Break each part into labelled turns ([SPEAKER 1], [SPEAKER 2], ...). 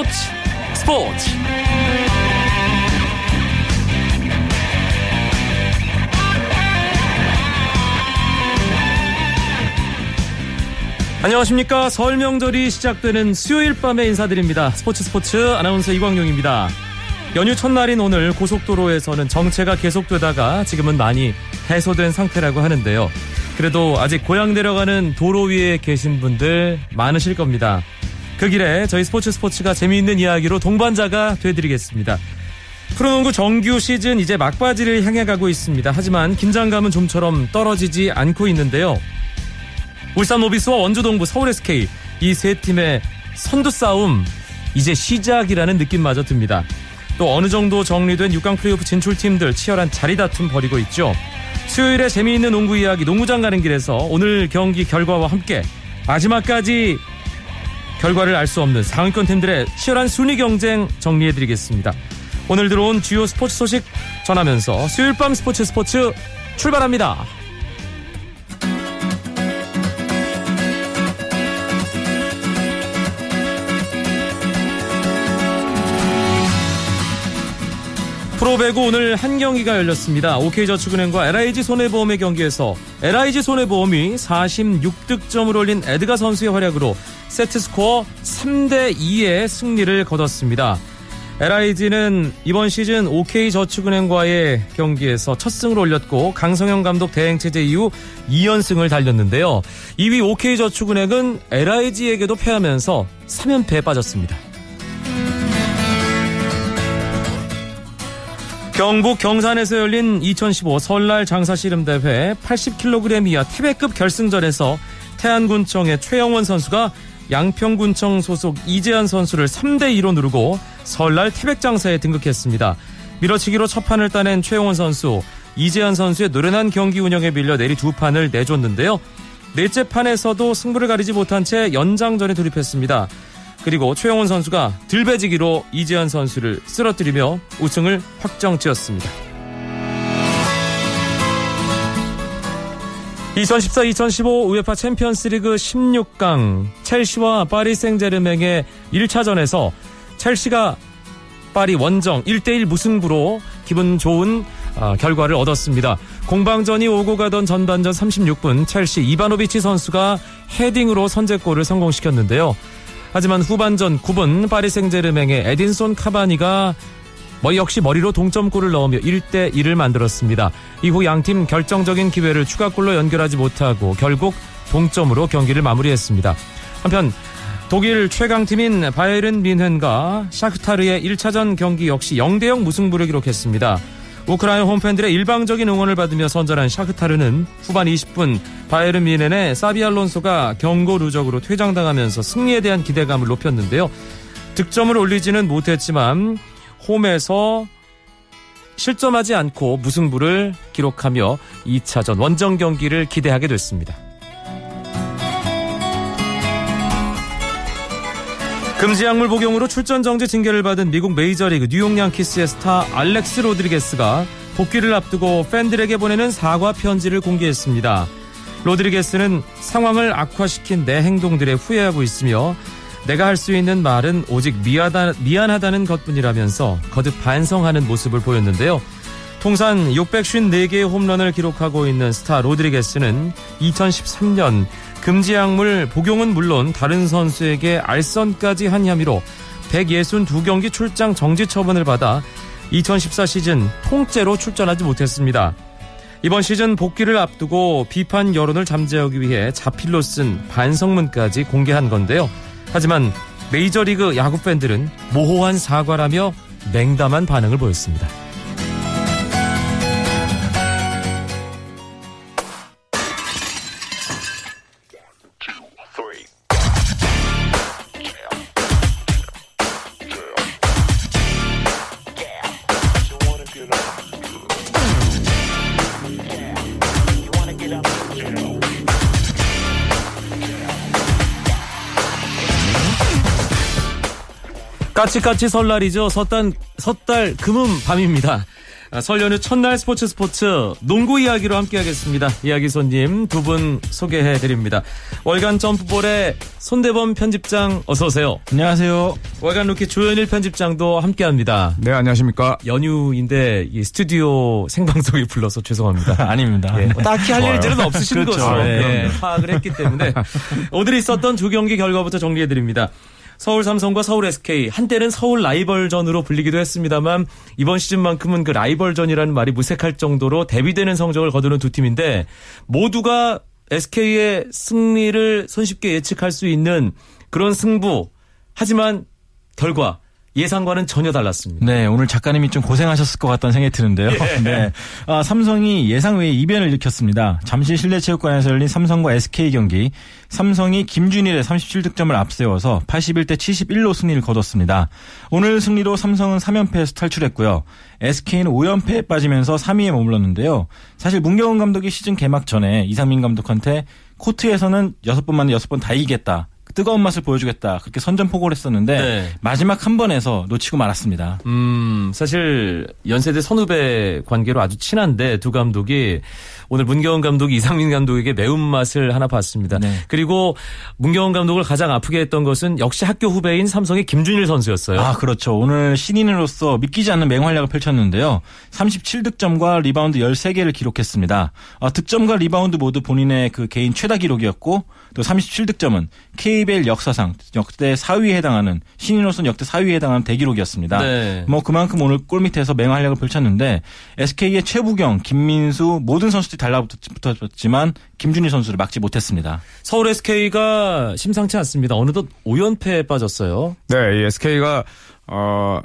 [SPEAKER 1] 스포츠 스포츠. 안녕하십니까. 설 명절이 시작되는 수요일 밤에 인사드립니다. 스포츠 스포츠 아나운서 이광용입니다. 연휴 첫날인 오늘 고속도로에서는 정체가 계속되다가 지금은 많이 해소된 상태라고 하는데요. 그래도 아직 고향 내려가는 도로 위에 계신 분들 많으실 겁니다 그 길에 저희 스포츠 스포츠가 재미있는 이야기로 동반자가 되드리겠습니다 프로농구 정규 시즌 이제 막바지를 향해 가고 있습니다 하지만 긴장감은 좀처럼 떨어지지 않고 있는데요 울산 모비스와 원주 동부 서울 SK 이 세 팀의 선두 싸움 이제 시작이라는 느낌마저 듭니다. 또 어느 정도 정리된 6강 플레이오프 진출 팀들 치열한 자리 다툼 벌이고 있죠. 수요일에 재미있는 농구 이야기 농구장 가는 길에서 오늘 경기 결과와 함께 마지막까지 결과를 알 수 없는 상위권 팀들의 치열한 순위 경쟁 정리해드리겠습니다. 오늘 들어온 주요 스포츠 소식 전하면서 수요일 밤 스포츠 스포츠 출발합니다. 프로배구 오늘 한 경기가 열렸습니다. OK저축은행과 LIG 손해보험의 경기에서 LIG 손해보험이 46득점을 올린 에드가 선수의 활약으로 세트스코어 3대 2의 승리를 거뒀습니다. LIG는 이번 시즌 OK저축은행과의 경기에서 첫 승을 올렸고 강성현 감독 대행 체제 이후 2연승을 달렸는데요. 2위 OK저축은행은 LIG에게도 패하면서 3연패에 빠졌습니다. 경북 경산에서 열린 2015 설날 장사 씨름 대회 80kg 이하 태백급 결승전에서 태안군청의 최영원 선수가 양평군청 소속 이재한 선수를 3대 2로 누르고 설날 태백 장사에 등극했습니다. 밀어치기로 첫 판을 따낸 최영원 선수, 이재한 선수의 노련한 경기 운영에 밀려 내리 두 판을 내줬는데요. 넷째 판에서도 승부를 가리지 못한 채 연장전에 돌입했습니다. 그리고 최영훈 선수가 들배지기로 이재현 선수를 쓰러뜨리며 우승을 확정지었습니다. 2014-2015 우에파 챔피언스리그 16강 첼시와 파리 생제르맹의 1차전에서 첼시가 파리 원정 1대1 무승부로 기분 좋은 어, 결과를 얻었습니다. 공방전이 오고 가던 전반전 36분 첼시 이바노비치 선수가 헤딩으로 선제골을 성공시켰는데요. 하지만 후반전 9분 파리 생제르맹의 에딘손 카바니가 뭐 역시 머리로 동점골을 넣으며 1대 1을 만들었습니다. 이후 양팀 결정적인 기회를 추가골로 연결하지 못하고 결국 동점으로 경기를 마무리했습니다. 한편 독일 최강팀인 바이에른 민헨과 샤크타르의 1차전 경기 역시 0대0 무승부를 기록했습니다. 우크라이나 홈팬들의 일방적인 응원을 받으며 선전한 샤크타르는 후반 20분 바이에른 미넨의 사비 알론소가 경고 누적으로 퇴장당하면서 승리에 대한 기대감을 높였는데요. 득점을 올리지는 못했지만 홈에서 실점하지 않고 무승부를 기록하며 2차전 원정 경기를 기대하게 됐습니다. 금지 약물 복용으로 출전 정지 징계를 받은 미국 메이저리그 뉴욕 양키스의 스타 알렉스 로드리게스가 복귀를 앞두고 팬들에게 보내는 사과 편지를 공개했습니다. 로드리게스는 상황을 악화시킨 내 행동들에 후회하고 있으며 내가 할 수 있는 말은 오직 미안하다, 미안하다는 것뿐이라면서 거듭 반성하는 모습을 보였는데요. 통산 654개의 홈런을 기록하고 있는 스타 로드리게스는 2013년 금지 약물 복용은 물론 다른 선수에게 알선까지 한 혐의로 162경기 출장 정지 처분을 받아 2014 시즌 통째로 출전하지 못했습니다. 이번 시즌 복귀를 앞두고 비판 여론을 잠재우기 위해 자필로 쓴 반성문까지 공개한 건데요. 하지만 메이저리그 야구 팬들은 모호한 사과라며 냉담한 반응을 보였습니다. 까치까치 설날이죠. 섣달, 섣달 그믐 밤입니다. 아, 설 연휴 첫날 스포츠 스포츠 농구 이야기로 함께하겠습니다. 이야기 손님 두 분 소개해 드립니다. 월간 점프볼의 손대범 편집장 어서 오세요.
[SPEAKER 2] 안녕하세요.
[SPEAKER 1] 월간 루키 조현일 편집장도 함께합니다.
[SPEAKER 3] 네, 안녕하십니까.
[SPEAKER 1] 연휴인데 이 스튜디오 생방송이 불러서 죄송합니다.
[SPEAKER 2] 아닙니다.
[SPEAKER 1] 예, 뭐 딱히 할. 일들은 없으신
[SPEAKER 2] 그렇죠.
[SPEAKER 1] 것으로
[SPEAKER 2] 네.
[SPEAKER 1] 예, 파악을 했기 때문에 오늘 있었던 두 경기 결과부터 정리해 드립니다. 서울 삼성과 서울 SK 한때는 서울 라이벌전으로 불리기도 했습니다만 이번 시즌만큼은 그 라이벌전이라는 말이 무색할 정도로 대비되는 성적을 거두는 두 팀인데 모두가 SK의 승리를 손쉽게 예측할 수 있는 그런 승부. 하지만 결과 예상과는 전혀 달랐습니다.
[SPEAKER 2] 네, 오늘 작가님이 좀 고생하셨을 것 같다는 생각이 드는데요. 네. 아, 삼성이 예상 외의 이변을 일으켰습니다. 잠실 실내체육관에서 열린 삼성과 SK 경기. 삼성이 김준일의 37득점을 앞세워서 81대 71로 승리를 거뒀습니다. 오늘 승리로 삼성은 3연패에서 탈출했고요. SK는 5연패에 빠지면서 3위에 머물렀는데요. 사실 문경원 감독이 시즌 개막 전에 이상민 감독한테 코트에서는 6번 만에 6번 다 이기겠다. 뜨거운 맛을 보여주겠다. 그렇게 선전포고를 했었는데
[SPEAKER 1] 네.
[SPEAKER 2] 마지막 한 번에서 놓치고 말았습니다.
[SPEAKER 1] 음, 사실 연세대 선후배 관계로 아주 친한데 두 감독이 오늘 문경은 감독이 이상민 감독에게 매운 맛을 하나 봤습니다.
[SPEAKER 2] 네.
[SPEAKER 1] 그리고 문경은 감독을 가장 아프게 했던 것은 역시 학교 후배인 삼성의 김준일 선수였어요.
[SPEAKER 2] 아, 그렇죠. 오늘 신인으로서 믿기지 않는 맹활약을 펼쳤는데요. 37득점과 리바운드 13개를 기록했습니다. 아, 득점과 리바운드 모두 본인의 그 개인 최다 기록이었고 또 37득점은 KBL 역사상 역대 4위에 해당하는 신인으로서는 역대 4위에 해당하는 대기록이었습니다.
[SPEAKER 1] 네.
[SPEAKER 2] 뭐 그만큼 오늘 골밑에서 맹활약을 펼쳤는데 SK의 최부경, 김민수 모든 선수들이 달라붙었지만 김준희 선수를 막지 못했습니다.
[SPEAKER 1] 서울 SK가 심상치 않습니다. 어느덧 5연패에 빠졌어요.
[SPEAKER 3] 네, 이 SK가, 어,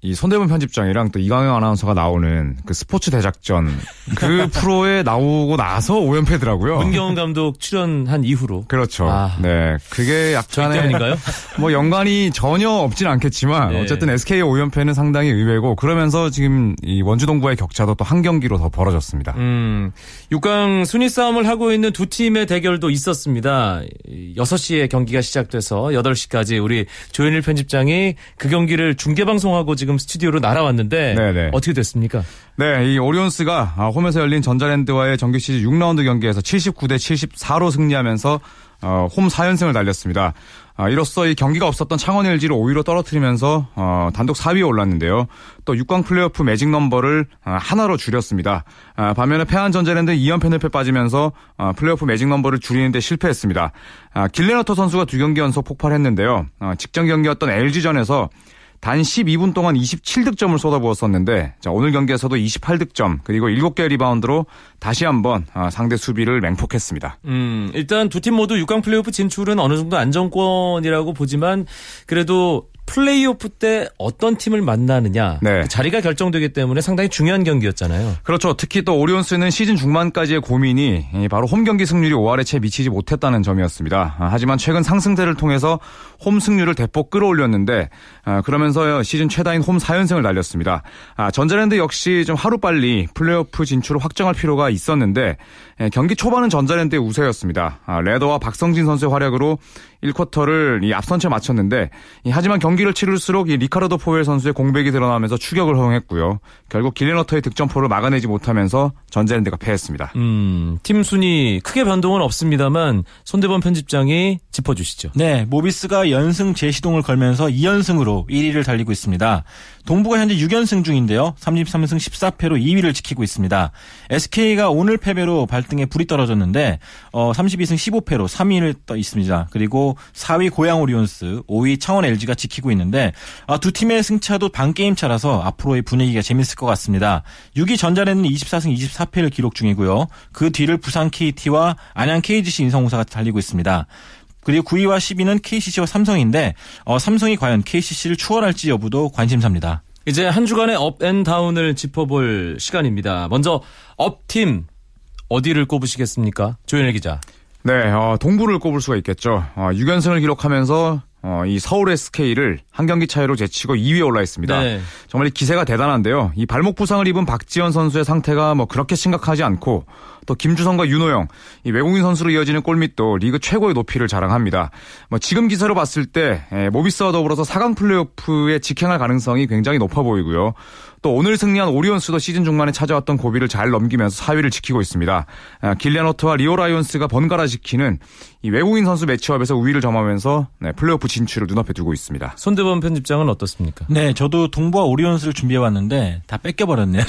[SPEAKER 3] 이 손대문 편집장이랑 또 이광영 아나운서가 나오는 그 스포츠 대작전 그 프로에 나오고 나서 5연패더라고요.
[SPEAKER 1] 문경원 감독 출연한 이후로.
[SPEAKER 3] 그렇죠.
[SPEAKER 1] 아.
[SPEAKER 3] 네. 그게 약간의? 뭐 연관이 전혀 없진 않겠지만
[SPEAKER 1] 네.
[SPEAKER 3] 어쨌든 SK의 5연패는 상당히 의외고 그러면서 지금 이 원주동부의 격차도 또 한 경기로 더 벌어졌습니다.
[SPEAKER 1] 음, 6강 순위 싸움을 하고 있는 두 팀의 대결도 있었습니다. 6시에 경기가 시작돼서 8시까지 우리 조현일 편집장이 그 경기를 중계 방송하고 지금 스튜디오로 날아왔는데
[SPEAKER 3] 네네.
[SPEAKER 1] 어떻게 됐습니까?
[SPEAKER 3] 네, 이 오리온스가 아, 홈에서 열린 전자랜드와의 정규 시즌 6라운드 경기에서 79대 74로 승리하면서 어, 홈 4연승을 달렸습니다. 아, 이로써 이 경기가 없었던 창원 LG를 5위로 떨어뜨리면서 어, 단독 4위에 올랐는데요. 또 6강 플레이오프 매직 넘버를 아, 하나로 줄였습니다. 아, 반면에 패한 전자랜드 2연패 늪에 빠지면서 아, 플레이오프 매직 넘버를 줄이는데 실패했습니다. 아, 길렌워터 선수가 두 경기 연속 폭발했는데요. 아, 직전 경기였던 LG전에서 단 12분 동안 27득점을 쏟아부었었는데 자, 오늘 경기에서도 28득점 그리고 7개 리바운드로 다시 한번 아, 상대 수비를 맹폭했습니다.
[SPEAKER 1] 음, 일단 두 팀 모두 6강 플레이오프 진출은 어느 정도 안정권이라고 보지만 그래도 플레이오프 때 어떤 팀을 만나느냐
[SPEAKER 3] 네.
[SPEAKER 1] 그 자리가 결정되기 때문에 상당히 중요한 경기였잖아요.
[SPEAKER 3] 그렇죠. 특히 또 오리온스는 시즌 중반까지의 고민이 이 바로 홈 경기 승률이 5할에 채 미치지 못했다는 점이었습니다. 아, 하지만 최근 상승세를 통해서 홈 승률을 대폭 끌어올렸는데 아, 그러면서 시즌 최다인 홈 4연승을 달렸습니다. 아, 전자랜드 역시 좀 하루빨리 플레이오프 진출을 확정할 필요가 있었는데 예, 경기 초반은 전자랜드의 우세였습니다. 아, 레더와 박성진 선수의 활약으로 1쿼터를 이 앞선 채 마쳤는데 이, 하지만 경기를 치를수록 이 리카르도 포웰 선수의 공백이 드러나면서 추격을 허용했고요. 결국 길레너터의 득점포를 막아내지 못하면서 전자랜드가 패했습니다.
[SPEAKER 1] 음, 팀 순위 크게 변동은 없습니다만 손대범 편집장이 짚어주시죠.
[SPEAKER 2] 네, 모비스가 연승 재시동을 걸면서 2연승으로 1위를 달리고 있습니다. 동부가 현재 6연승 중인데요. 33승 14패로 2위를 지키고 있습니다. SK가 오늘 패배로 발등에 불이 떨어졌는데 어, 32승 15패로 3위를 떠 있습니다. 그리고 4위 고양 오리온스, 5위 창원 LG가 지키고 있는데 아, 두 팀의 승차도 반 게임 차라서 앞으로의 분위기가 재밌을 것 같습니다. 6위 전자랜드는 24승 24패를 기록 중이고요. 그 뒤를 부산 KT와 안양 KGC 인삼공사가 달리고 있습니다. 그리고 9위와 10위는 KCC와 삼성인데 어, 삼성이 과연 KCC를 추월할지 여부도 관심사입니다.
[SPEAKER 1] 이제 한 주간의 up and down을 짚어볼 시간입니다. 먼저 업팀 어디를 꼽으시겠습니까? 조현일 기자.
[SPEAKER 3] 네, 어, 동부를 꼽을 수가 있겠죠. 어, 6연승을 기록하면서 어, 이 서울 SK를 한 경기 차이로 제치고 2위에 올라 있습니다.
[SPEAKER 1] 네.
[SPEAKER 3] 정말 이 기세가 대단한데요. 이 발목 부상을 입은 박지현 선수의 상태가 뭐 그렇게 심각하지 않고 또 김주성과 윤호영 이 외국인 선수로 이어지는 골밑도 리그 최고의 높이를 자랑합니다. 뭐 지금 기세로 봤을 때 에, 모비스와 더불어서 4강 플레이오프에 직행할 가능성이 굉장히 높아 보이고요. 또 오늘 승리한 오리온스도 시즌 중반에 찾아왔던 고비를 잘 넘기면서 4위를 지키고 있습니다. 아, 길렌워터와 리오 라이온스가 번갈아 지키는 이 외국인 선수 매치업에서 우위를 점하면서 네, 플레이오프 진출을 눈앞에 두고 있습니다.
[SPEAKER 1] 손대범 편집장은 어떻습니까?
[SPEAKER 2] 네, 저도 동부와 오리온스를 준비해 왔는데 다 뺏겨 버렸네요.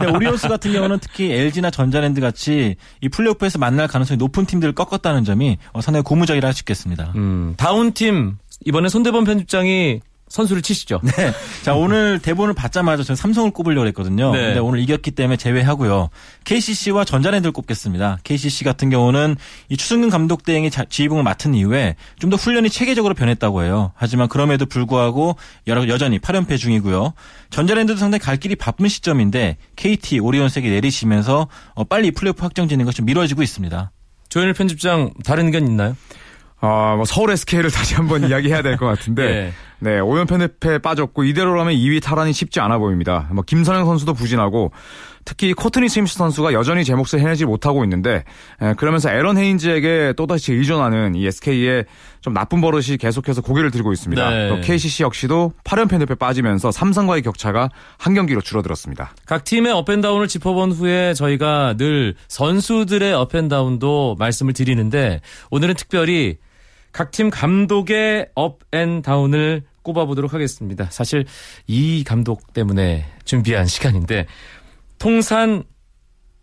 [SPEAKER 2] 네, 오리온스 같은 경우는 특히 LG나 전자랜드 같이 이 플레이오프에서 만날 가능성이 높은 팀들을 꺾었다는 점이 어, 상당히 고무적이라 할 수 있겠습니다.
[SPEAKER 1] 음, down 팀 이번에 손대범 편집장이 선수를 치시죠.
[SPEAKER 2] 네. 자, 오늘 대본을 받자마자 저는 삼성을 꼽으려고 했거든요.
[SPEAKER 1] 네.
[SPEAKER 2] 근데 오늘 이겼기 때문에 제외하고요. KCC와 전자랜드를 꼽겠습니다. KCC 같은 경우는 이 추승근 감독 대행이 자- 지휘봉을 맡은 이후에 좀 더 훈련이 체계적으로 변했다고 해요. 하지만 그럼에도 불구하고 여러, 여전히 8연패 중이고요. 전자랜드도 상당히 갈 길이 바쁜 시점인데 KT, 오리온스에게 내리시면서 어, 빨리 플레이오프 확정지는 것이 좀 미뤄지고 있습니다.
[SPEAKER 1] 조현일 편집장 다른 의견 있나요?
[SPEAKER 3] 아, 뭐 서울 SK를 다시 한번 이야기해야 될 것 같은데. 네, 5연패 늪에 빠졌고 이대로라면 2위 탈환이 쉽지 않아 보입니다. 뭐 김선형 선수도 부진하고 특히 코트니 심스 선수가 여전히 제 몫을 해내지 못하고 있는데 에, 그러면서 애런 헤인즈에게 또다시 의존하는 이 SK의 좀 나쁜 버릇이 계속해서 고개를 들고 있습니다.
[SPEAKER 1] 네.
[SPEAKER 3] 또 KCC 역시도 8연패 늪에 빠지면서 삼성과의 격차가 한 경기로 줄어들었습니다.
[SPEAKER 1] 각 팀의 up and down을 짚어본 후에 저희가 늘 선수들의 up and down도 말씀을 드리는데 오늘은 특별히 각 팀 감독의 up and down을 꼽아보도록 하겠습니다. 사실 이 감독 때문에 준비한 시간인데 통산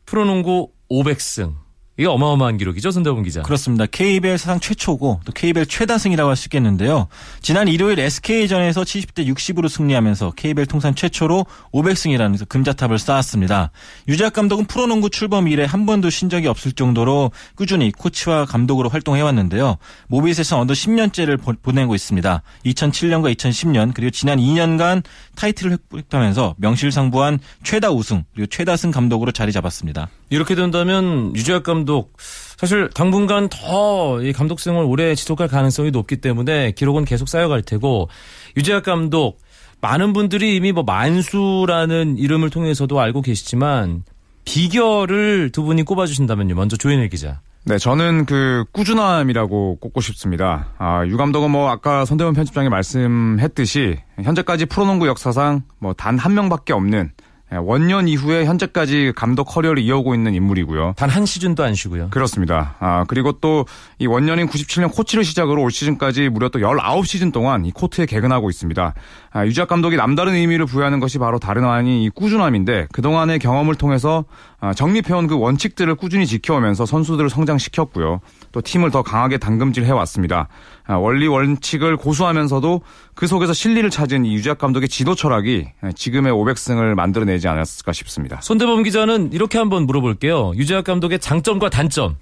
[SPEAKER 1] 프로농구 500승 이게 어마어마한 기록이죠, 손대범 기자.
[SPEAKER 2] 그렇습니다. KBL 사상 최초고 또 KBL 최다승이라고 할 수 있겠는데요. 지난 일요일 SK전에서 70대 60으로 승리하면서 KBL 통산 최초로 500승이라는 금자탑을 쌓았습니다. 유재학 감독은 프로농구 출범 이래 한 번도 쉰 적이 없을 정도로 꾸준히 코치와 감독으로 활동해왔는데요. 모비스에서 언더 10년째를 보내고 있습니다. 2007년과 2010년 그리고 지난 2년간 타이틀을 획득하면서 명실상부한 최다 우승 그리고 최다승 감독으로 자리 잡았습니다.
[SPEAKER 1] 이렇게 된다면 유재학 감독 사실 당분간 더 이 감독 생을 오래 지속할 가능성이 높기 때문에 기록은 계속 쌓여갈 테고 유재학 감독 많은 분들이 이미 뭐 만수라는 이름을 통해서도 알고 계시지만 비결을 두 분이 꼽아주신다면요. 먼저 조현일 기자.
[SPEAKER 3] 네, 저는 그 꾸준함이라고 꼽고 싶습니다. 아, 유 감독은 뭐 아까 손대원 편집장이 말씀했듯이 현재까지 프로농구 역사상 뭐 단 한 명밖에 없는 예, 원년 이후에 현재까지 감독 커리어를 이어오고 있는 인물이고요.
[SPEAKER 1] 단 한 시즌도 안 쉬고요.
[SPEAKER 3] 그렇습니다. 아, 그리고 또 이 원년인 97년 코치를 시작으로 올 시즌까지 무려 또 19시즌 동안 이 코트에 개근하고 있습니다. 아, 유작 감독이 남다른 의미를 부여하는 것이 바로 다른 아닌 이 꾸준함인데 그동안의 경험을 통해서 아, 정립해온 그 원칙들을 꾸준히 지켜오면서 선수들을 성장시켰고요. 또 팀을 더 강하게 당금질 해 왔습니다. 아, 원리 원칙을 고수하면서도 그 속에서 실리를 찾은 이 유작 감독의 지도 철학이 지금의 500승을 만들어내지 않았을까 싶습니다.
[SPEAKER 1] 손대범 기자는 이렇게 한번 물어볼게요. 유재학 감독의 장점과 단점.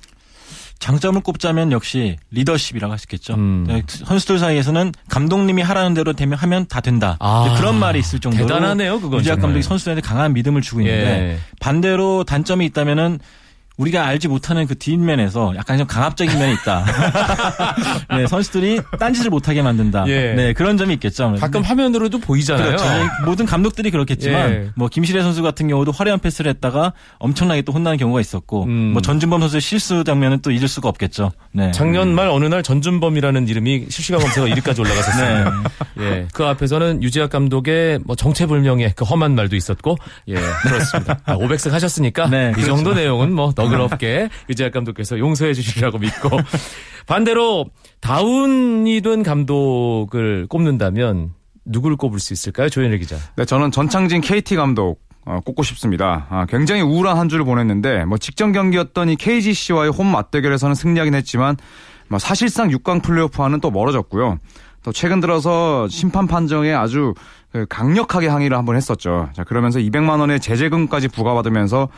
[SPEAKER 2] 장점을 꼽자면 역시 리더십이라고 할 수 있겠죠.
[SPEAKER 1] 음.
[SPEAKER 2] 네, 선수들 사이에서는 감독님이 하라는 대로 되면 하면 다 된다.
[SPEAKER 1] 아,
[SPEAKER 2] 그런 말이 있을 정도로
[SPEAKER 1] 대단하네요, 그건
[SPEAKER 2] 유재학
[SPEAKER 1] 정말.
[SPEAKER 2] 감독이 선수들한테 강한 믿음을 주고 있는데
[SPEAKER 1] 예.
[SPEAKER 2] 반대로 단점이 있다면은 우리가 알지 못하는 그 뒷면에서 약간 좀 강압적인 면이 있다. 네, 선수들이 딴짓을 못하게 만든다.
[SPEAKER 1] 예.
[SPEAKER 2] 네, 그런 점이 있겠죠.
[SPEAKER 1] 가끔 화면으로도 보이잖아요.
[SPEAKER 2] 그렇죠. 네, 모든 감독들이 그렇겠지만
[SPEAKER 1] 예.
[SPEAKER 2] 뭐 김시래 선수 같은 경우도 화려한 패스를 했다가 엄청나게 또 혼나는 경우가 있었고
[SPEAKER 1] 음.
[SPEAKER 2] 뭐 전준범 선수의 실수 장면은 또 잊을 수가 없겠죠. 네.
[SPEAKER 1] 작년 말 어느 날 전준범이라는 이름이 실시간 검색어 1위까지 올라갔었어요. 예. 그 앞에서는 유재학 감독의 뭐 정체불명의 그 험한 말도 있었고, 예, 그렇습니다. 아, 500승 하셨으니까
[SPEAKER 2] 네,
[SPEAKER 1] 이 정도 내용은 뭐 너그럽게 유재학 감독께서 용서해 주시리라고 믿고 반대로 다운이 된 감독을 꼽는다면 누구를 꼽을 수 있을까요, 조현일 기자?
[SPEAKER 3] 네, 저는 전창진 KT 감독 어, 꼽고 싶습니다. 아, 굉장히 우울한 한 주를 보냈는데 뭐 직전 경기였던 이 KGC와의 홈 맞대결에서는 승리하긴 했지만 뭐 사실상 6강 플레이오프와는 또 멀어졌고요. 또 최근 들어서 심판 판정에 아주 그 강력하게 항의를 한번 했었죠. 자, 그러면서 200만 원의 제재금까지 부과받으면서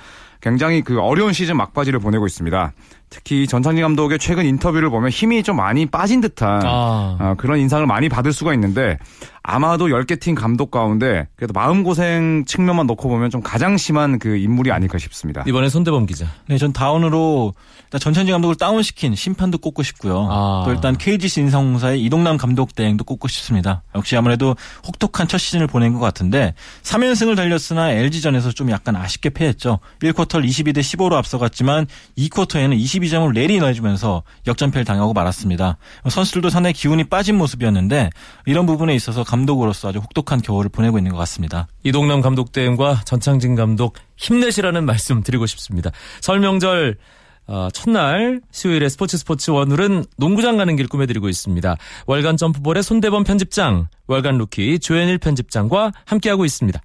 [SPEAKER 3] 굉장히 그 어려운 시즌 막바지를 보내고 있습니다. 특히 전창진 감독의 최근 인터뷰를 보면 힘이 좀 많이 빠진 듯한
[SPEAKER 1] 아.
[SPEAKER 3] 아, 그런 인상을 많이 받을 수가 있는데 아마도 10개 팀 감독 가운데 그래도 마음고생 측면만 놓고 보면 좀 가장 심한 그 인물이 아닐까 싶습니다.
[SPEAKER 1] 이번에 손대범 기자.
[SPEAKER 2] 네, 전 다운으로 일단 전찬지 감독을 다운시킨 심판도 꼽고 싶고요.
[SPEAKER 1] 아.
[SPEAKER 2] 또 일단 KGC 인상공사의 이동남 감독 대행도 꼽고 싶습니다. 역시 아무래도 혹독한 첫 시즌을 보낸 것 같은데 3연승을 달렸으나 LG전에서 좀 약간 아쉽게 패했죠. 1쿼터 22대 15로 앞서갔지만 2쿼터에는 22점을 내리 넣어주면서 역전패를 당하고 말았습니다. 선수들도 상당히 기운이 빠진 모습이었는데 이런 부분에 있어서 감독으로서 아주 혹독한 겨울을 보내고 있는 것 같습니다.
[SPEAKER 1] 이동남 감독 대행과 전창진 감독 힘내시라는 말씀 드리고 싶습니다. 설 명절 어, 첫날 수요일에 스포츠 스포츠 원울은 농구장 가는 길 꾸며드리고 있습니다. 월간 점프볼의 손대범 편집장, 월간 루키 조현일 편집장과 함께하고 있습니다.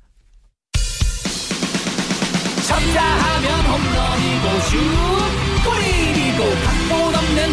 [SPEAKER 4] 쳤다 하면 홈런이고 슛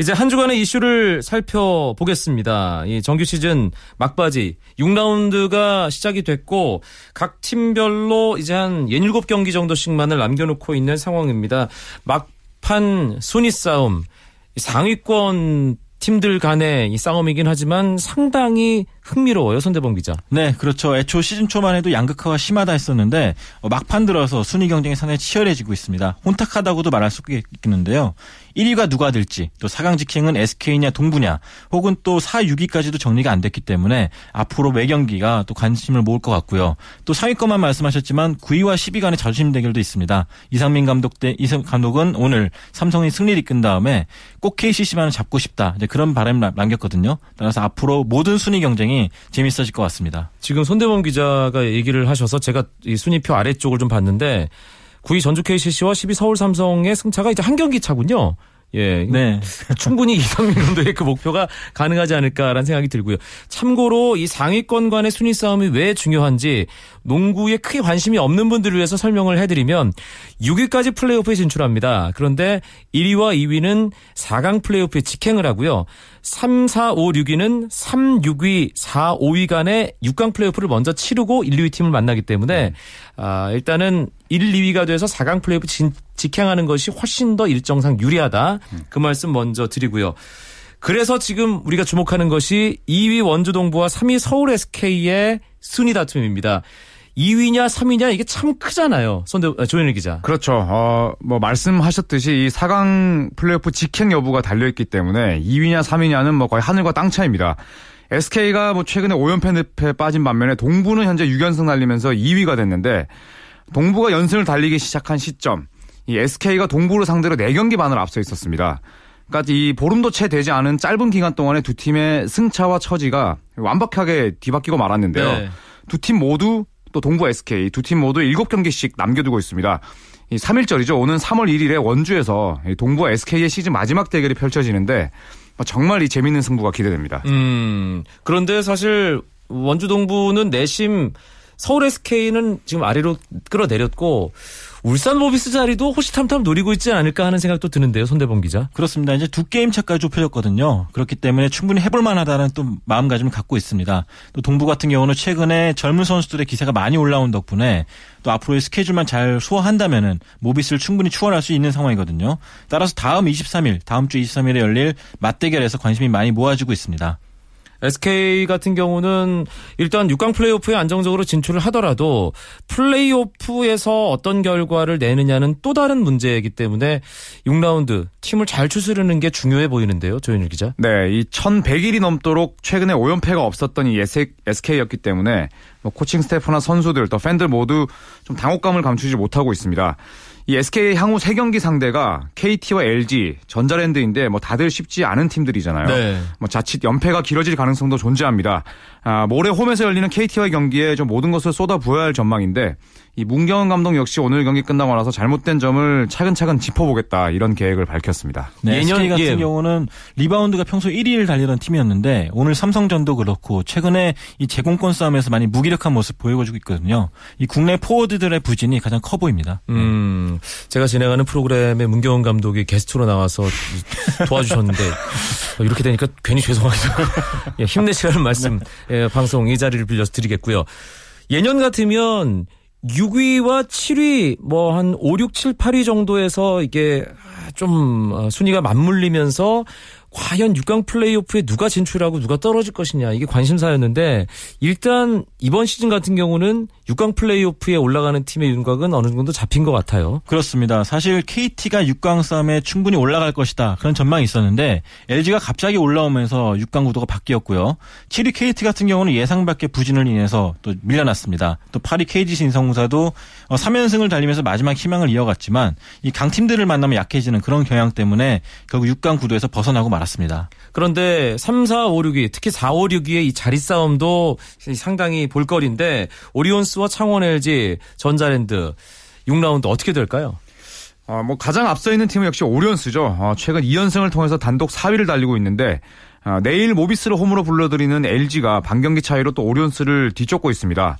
[SPEAKER 1] 이제 한 주간의 이슈를 살펴보겠습니다. 이 정규 시즌 막바지 6라운드가 시작이 됐고 각 팀별로 이제 한 67경기 정도씩만을 남겨놓고 있는 상황입니다. 막판 순위 싸움 상위권 팀들 간의 이 싸움이긴 하지만 상당히 흥미로워요, 손대범 기자.
[SPEAKER 2] 네, 그렇죠. 애초 시즌 초만 해도 양극화가 심하다 했었는데 어, 막판 들어서 순위 경쟁이 상당히 치열해지고 있습니다. 혼탁하다고도 말할 수 있겠는데요. 1위가 누가 될지, 또 4강 직행은 SK냐 동부냐, 혹은 또 4, 6위까지도 정리가 안 됐기 때문에 앞으로 매 경기가 또 관심을 모을 것 같고요. 또 상위권만 말씀하셨지만 9위와 10위 간의 자존심 대결도 있습니다. 이상민 감독 대 이상 감독은 오늘 삼성이 승리를 이끈 다음에 꼭 KCC만을 잡고 싶다. 그런 바람을 남겼거든요. 따라서 앞으로 모든 순위 경쟁이 재밌어질 것 같습니다.
[SPEAKER 1] 지금 손대범 기자가 얘기를 하셔서 제가 이 순위표 아래쪽을 좀 봤는데 9위 전주 KCC와 10위 서울 삼성의 승차가 이제 한 경기 차군요. 예.
[SPEAKER 2] 네.
[SPEAKER 1] 충분히 이상민 감독의 그 목표가 가능하지 않을까라는 생각이 들고요. 참고로 이 상위권 간의 순위 싸움이 왜 중요한지 농구에 크게 관심이 없는 분들을 위해서 설명을 해드리면 6위까지 플레이오프에 진출합니다. 그런데 1위와 2위는 4강 플레이오프에 직행을 하고요. 3, 4, 5, 6위는 3, 6위, 4, 5위 간의 6강 플레이오프를 먼저 치르고 1, 2위 팀을 만나기 때문에 아, 일단은 1, 2위가 돼서 4강 플레이오프 진, 직행하는 것이 훨씬 더 일정상 유리하다. 그 말씀 먼저 드리고요. 그래서 지금 우리가 주목하는 것이 2위 원주동부와 3위 서울 SK의 순위 다툼입니다. 2위냐 3위냐 이게 참 크잖아요. 손대 조현일 기자.
[SPEAKER 3] 그렇죠. 어, 뭐 말씀하셨듯이 이 4강 플레이오프 직행 여부가 달려 있기 때문에 2위냐 3위냐는 뭐 거의 하늘과 땅 차이입니다. SK가 뭐 최근에 5연패 늪에 빠진 반면에 동부는 현재 6연승 달리면서 2위가 됐는데 동부가 연승을 달리기 시작한 시점 이 SK가 동부를 상대로 4경기 반을 앞서 있었습니다. 그러니까 이 보름도 채 되지 않은 짧은 기간 동안에 두 팀의 승차와 처지가 완벽하게 뒤바뀌고 말았는데요.
[SPEAKER 1] 네.
[SPEAKER 3] 두팀 모두 또 동부 SK 두 팀 모두 7경기씩 남겨두고 있습니다. 이 3일절이죠. 오는 3월 1일에 원주에서 이 동부와 SK의 시즌 마지막 대결이 펼쳐지는데 정말 이 재밌는 승부가 기대됩니다.
[SPEAKER 1] 음. 그런데 사실 원주 동부는 내심 서울 SK는 지금 아래로 끌어내렸고 울산 모비스 자리도 호시탐탐 노리고 있지 않을까 하는 생각도 드는데요, 손대범 기자.
[SPEAKER 2] 그렇습니다. 이제 두 게임 차까지 좁혀졌거든요. 그렇기 때문에 충분히 해볼 만하다는 또 마음가짐을 갖고 있습니다. 또 동부 같은 경우는 최근에 젊은 선수들의 기세가 많이 올라온 덕분에 또 앞으로의 스케줄만 잘 소화한다면은 모비스를 충분히 추월할 수 있는 상황이거든요. 따라서 다음 23일, 다음 주 23일에 열릴 맞대결에서 관심이 많이 모아지고 있습니다.
[SPEAKER 1] SK 같은 경우는 일단 6강 플레이오프에 안정적으로 진출을 하더라도 플레이오프에서 어떤 결과를 내느냐는 또 다른 문제이기 때문에 6라운드 팀을 잘 추스르는 게 중요해 보이는데요. 조현일 기자.
[SPEAKER 3] 네, 이 1100일이 넘도록 최근에 5연패가 없었던 이 SK였기 때문에 뭐 코칭 스태프나 선수들 또 팬들 모두 좀 당혹감을 감추지 못하고 있습니다. 이 SK 향후 3경기 상대가 KT와 LG, 전자랜드인데 뭐 다들 쉽지 않은 팀들이잖아요.
[SPEAKER 1] 네.
[SPEAKER 3] 뭐 자칫 연패가 길어질 가능성도 존재합니다. 아, 모레 홈에서 열리는 KT와의 경기에 좀 모든 것을 쏟아 부어야 할 전망인데 이 문경은 감독 역시 오늘 경기 끝나고 나서 잘못된 점을 차근차근 짚어보겠다 이런 계획을 밝혔습니다.
[SPEAKER 2] 네,
[SPEAKER 1] 예년-
[SPEAKER 2] SK 같은
[SPEAKER 1] 예.
[SPEAKER 2] 경우는 리바운드가 평소 1위를 달리던 팀이었는데 오늘 삼성전도 그렇고 최근에 이 제공권 싸움에서 많이 무기력한 모습 보여주고 있거든요. 이 국내 포워드들의 부진이 가장 커 보입니다.
[SPEAKER 1] 음, 제가 진행하는 프로그램에 문경은 감독이 게스트로 나와서 도와주셨는데 이렇게 되니까 괜히 죄송하기도 하고 예, 힘내시라는 말씀 예, 방송 이 자리를 빌려서 드리겠고요. 예년 같으면 6위와 7위 뭐 한 5, 6, 7, 8위 정도에서 이게 좀 어, 순위가 맞물리면서 과연 6강 플레이오프에 누가 진출하고 누가 떨어질 것이냐 이게 관심사였는데 일단 이번 시즌 같은 경우는 6강 플레이오프에 올라가는 팀의 윤곽은 어느 정도 잡힌 것 같아요.
[SPEAKER 2] 그렇습니다. 사실 KT가 6강 싸움에 충분히 올라갈 것이다. 그런 전망이 있었는데 LG가 갑자기 올라오면서 6강 구도가 바뀌었고요. 7위 KT 같은 경우는 예상 밖의 부진을 인해서 또 밀려났습니다. 또 8위 KG 신성사도 3연승을 달리면서 마지막 희망을 이어갔지만 이 강팀들을 만나면 약해지는 그런 경향 때문에 결국 6강 구도에서 벗어나고 말았습니다.
[SPEAKER 1] 그런데 3, 4, 5, 6위 특히 4, 5, 6위의 이 자리 싸움도 상당히 볼거리인데 오리온스와 창원 LG, 전자랜드 6라운드 어떻게 될까요?
[SPEAKER 3] 어, 뭐 가장 앞서 있는 팀은 역시 오리온스죠. 어, 최근 2연승을 통해서 단독 4위를 달리고 있는데 어, 내일 모비스를 홈으로 불러들이는 LG가 반경기 차이로 또 오리온스를 뒤쫓고 있습니다.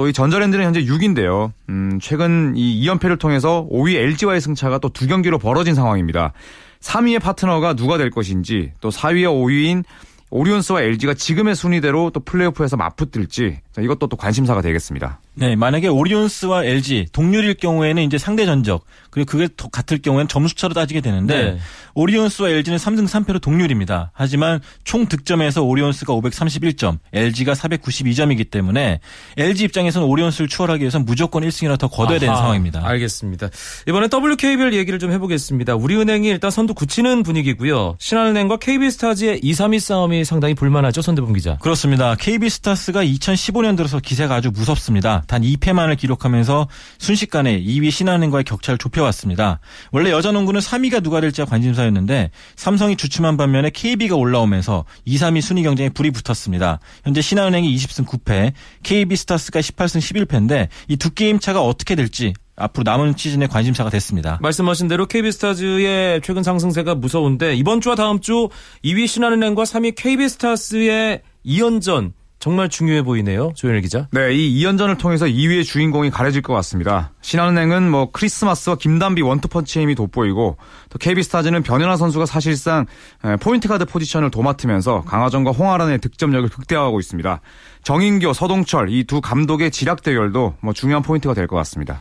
[SPEAKER 3] 또 이 전자랜드는 현재 6인데요. 음, 최근 이 2연패를 통해서 5위 LG와의 승차가 또 두 경기로 벌어진 상황입니다. 3위의 파트너가 누가 될 것인지 또 4위와 5위인 오리온스와 LG가 지금의 순위대로 또 플레이오프에서 맞붙을지 자, 이것도 또 관심사가 되겠습니다.
[SPEAKER 2] 네, 만약에 오리온스와 LG 동률일 경우에는 이제 상대 전적 그리고 그게 더 같을 경우에는 점수차로 따지게 되는데
[SPEAKER 1] 네.
[SPEAKER 2] 오리온스와 LG는 3등 3패로 동률입니다. 하지만 총 득점에서 오리온스가 531점, LG가 492점이기 때문에 LG 입장에서는 오리온스를 추월하기 위해서는 무조건 1승이라 더 거둬야 되는
[SPEAKER 1] 아하,
[SPEAKER 2] 상황입니다.
[SPEAKER 1] 알겠습니다. 이번에 WKBL 얘기를 좀 해보겠습니다. 우리은행이 일단 선두 굳히는 분위기고요. 신한은행과 KB스타즈의 2, 3위 싸움이 상당히 볼만하죠, 손대범 기자.
[SPEAKER 2] 그렇습니다. KB스타스가 2015년 들어서 기세가 아주 무섭습니다. 단 2패만을 기록하면서 순식간에 2위 신한은행과의 격차를 좁혀왔습니다. 원래 여자 농구는 3위가 누가 될지가 관심사였는데 삼성이 주춤한 반면에 KB가 올라오면서 2, 3위 순위 경쟁에 불이 붙었습니다. 현재 신한은행이 20승 9패, KB스타스가 18승 11패인데 이 두 게임 차가 어떻게 될지 앞으로 남은 시즌의 관심사가 됐습니다.
[SPEAKER 1] 말씀하신 대로 KB스타즈의 최근 상승세가 무서운데 이번 주와 다음 주 2위 신한은행과 3위 KB스타즈의 2연전 정말 중요해 보이네요. 조현일 기자.
[SPEAKER 3] 네, 이 2연전을 통해서 2위의 주인공이 가려질 것 같습니다. 신한은행은 뭐 크리스마스와 김단비 원투펀치의 힘이 돋보이고 또 KB스타즈는 변연하 선수가 사실상 에, 포인트 가드 포지션을 도맡으면서 강아정과 홍아란의 득점력을 극대화하고 있습니다. 정인교, 서동철 이 두 감독의 지략 대결도 뭐 중요한 포인트가 될 것 같습니다.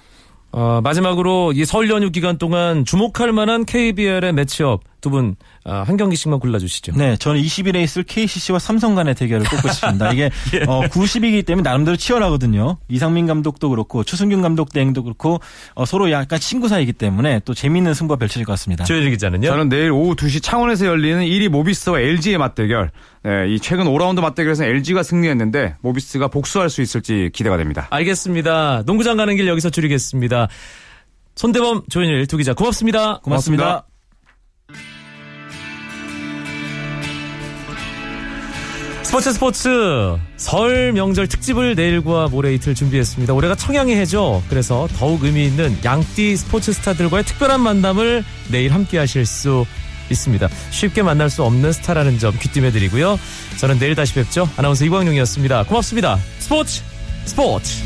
[SPEAKER 1] 어, 마지막으로 이 설 연휴 기간 동안 주목할 만한 KBL의 매치업 두분 아, 한 경기씩만 골라주시죠.
[SPEAKER 2] 네, 저는 20일에 있을 KCC와 삼성 간의 대결을 꼽고 싶습니다. 이게 어, 90이기 때문에 나름대로 치열하거든요. 이상민 감독도 그렇고 추승균 감독 대행도 그렇고 어, 서로 약간 친구 사이기 때문에 또 재미있는 승부가 펼쳐질 것 같습니다.
[SPEAKER 1] 조현일 기자는요?
[SPEAKER 3] 저는 내일 오후 2시 창원에서 열리는 1위 모비스와 LG의 맞대결. 네, 이 최근 5라운드 맞대결에서 LG가 승리했는데 모비스가 복수할 수 있을지 기대가 됩니다.
[SPEAKER 1] 알겠습니다. 농구장 가는 길 여기서 줄이겠습니다. 손대범, 조현일 두 기자 고맙습니다.
[SPEAKER 2] 고맙습니다.
[SPEAKER 1] 스포츠 스포츠 설 명절 특집을 내일과 모레 이틀 준비했습니다. 올해가 청양의 해죠. 그래서 더욱 의미 있는 양띠 스포츠 스타들과의 특별한 만남을 내일 함께 하실 수 있습니다. 쉽게 만날 수 없는 스타라는 점 귀띔해 드리고요. 저는 내일 다시 뵙죠. 아나운서 이광용이었습니다. 고맙습니다. 스포츠 스포츠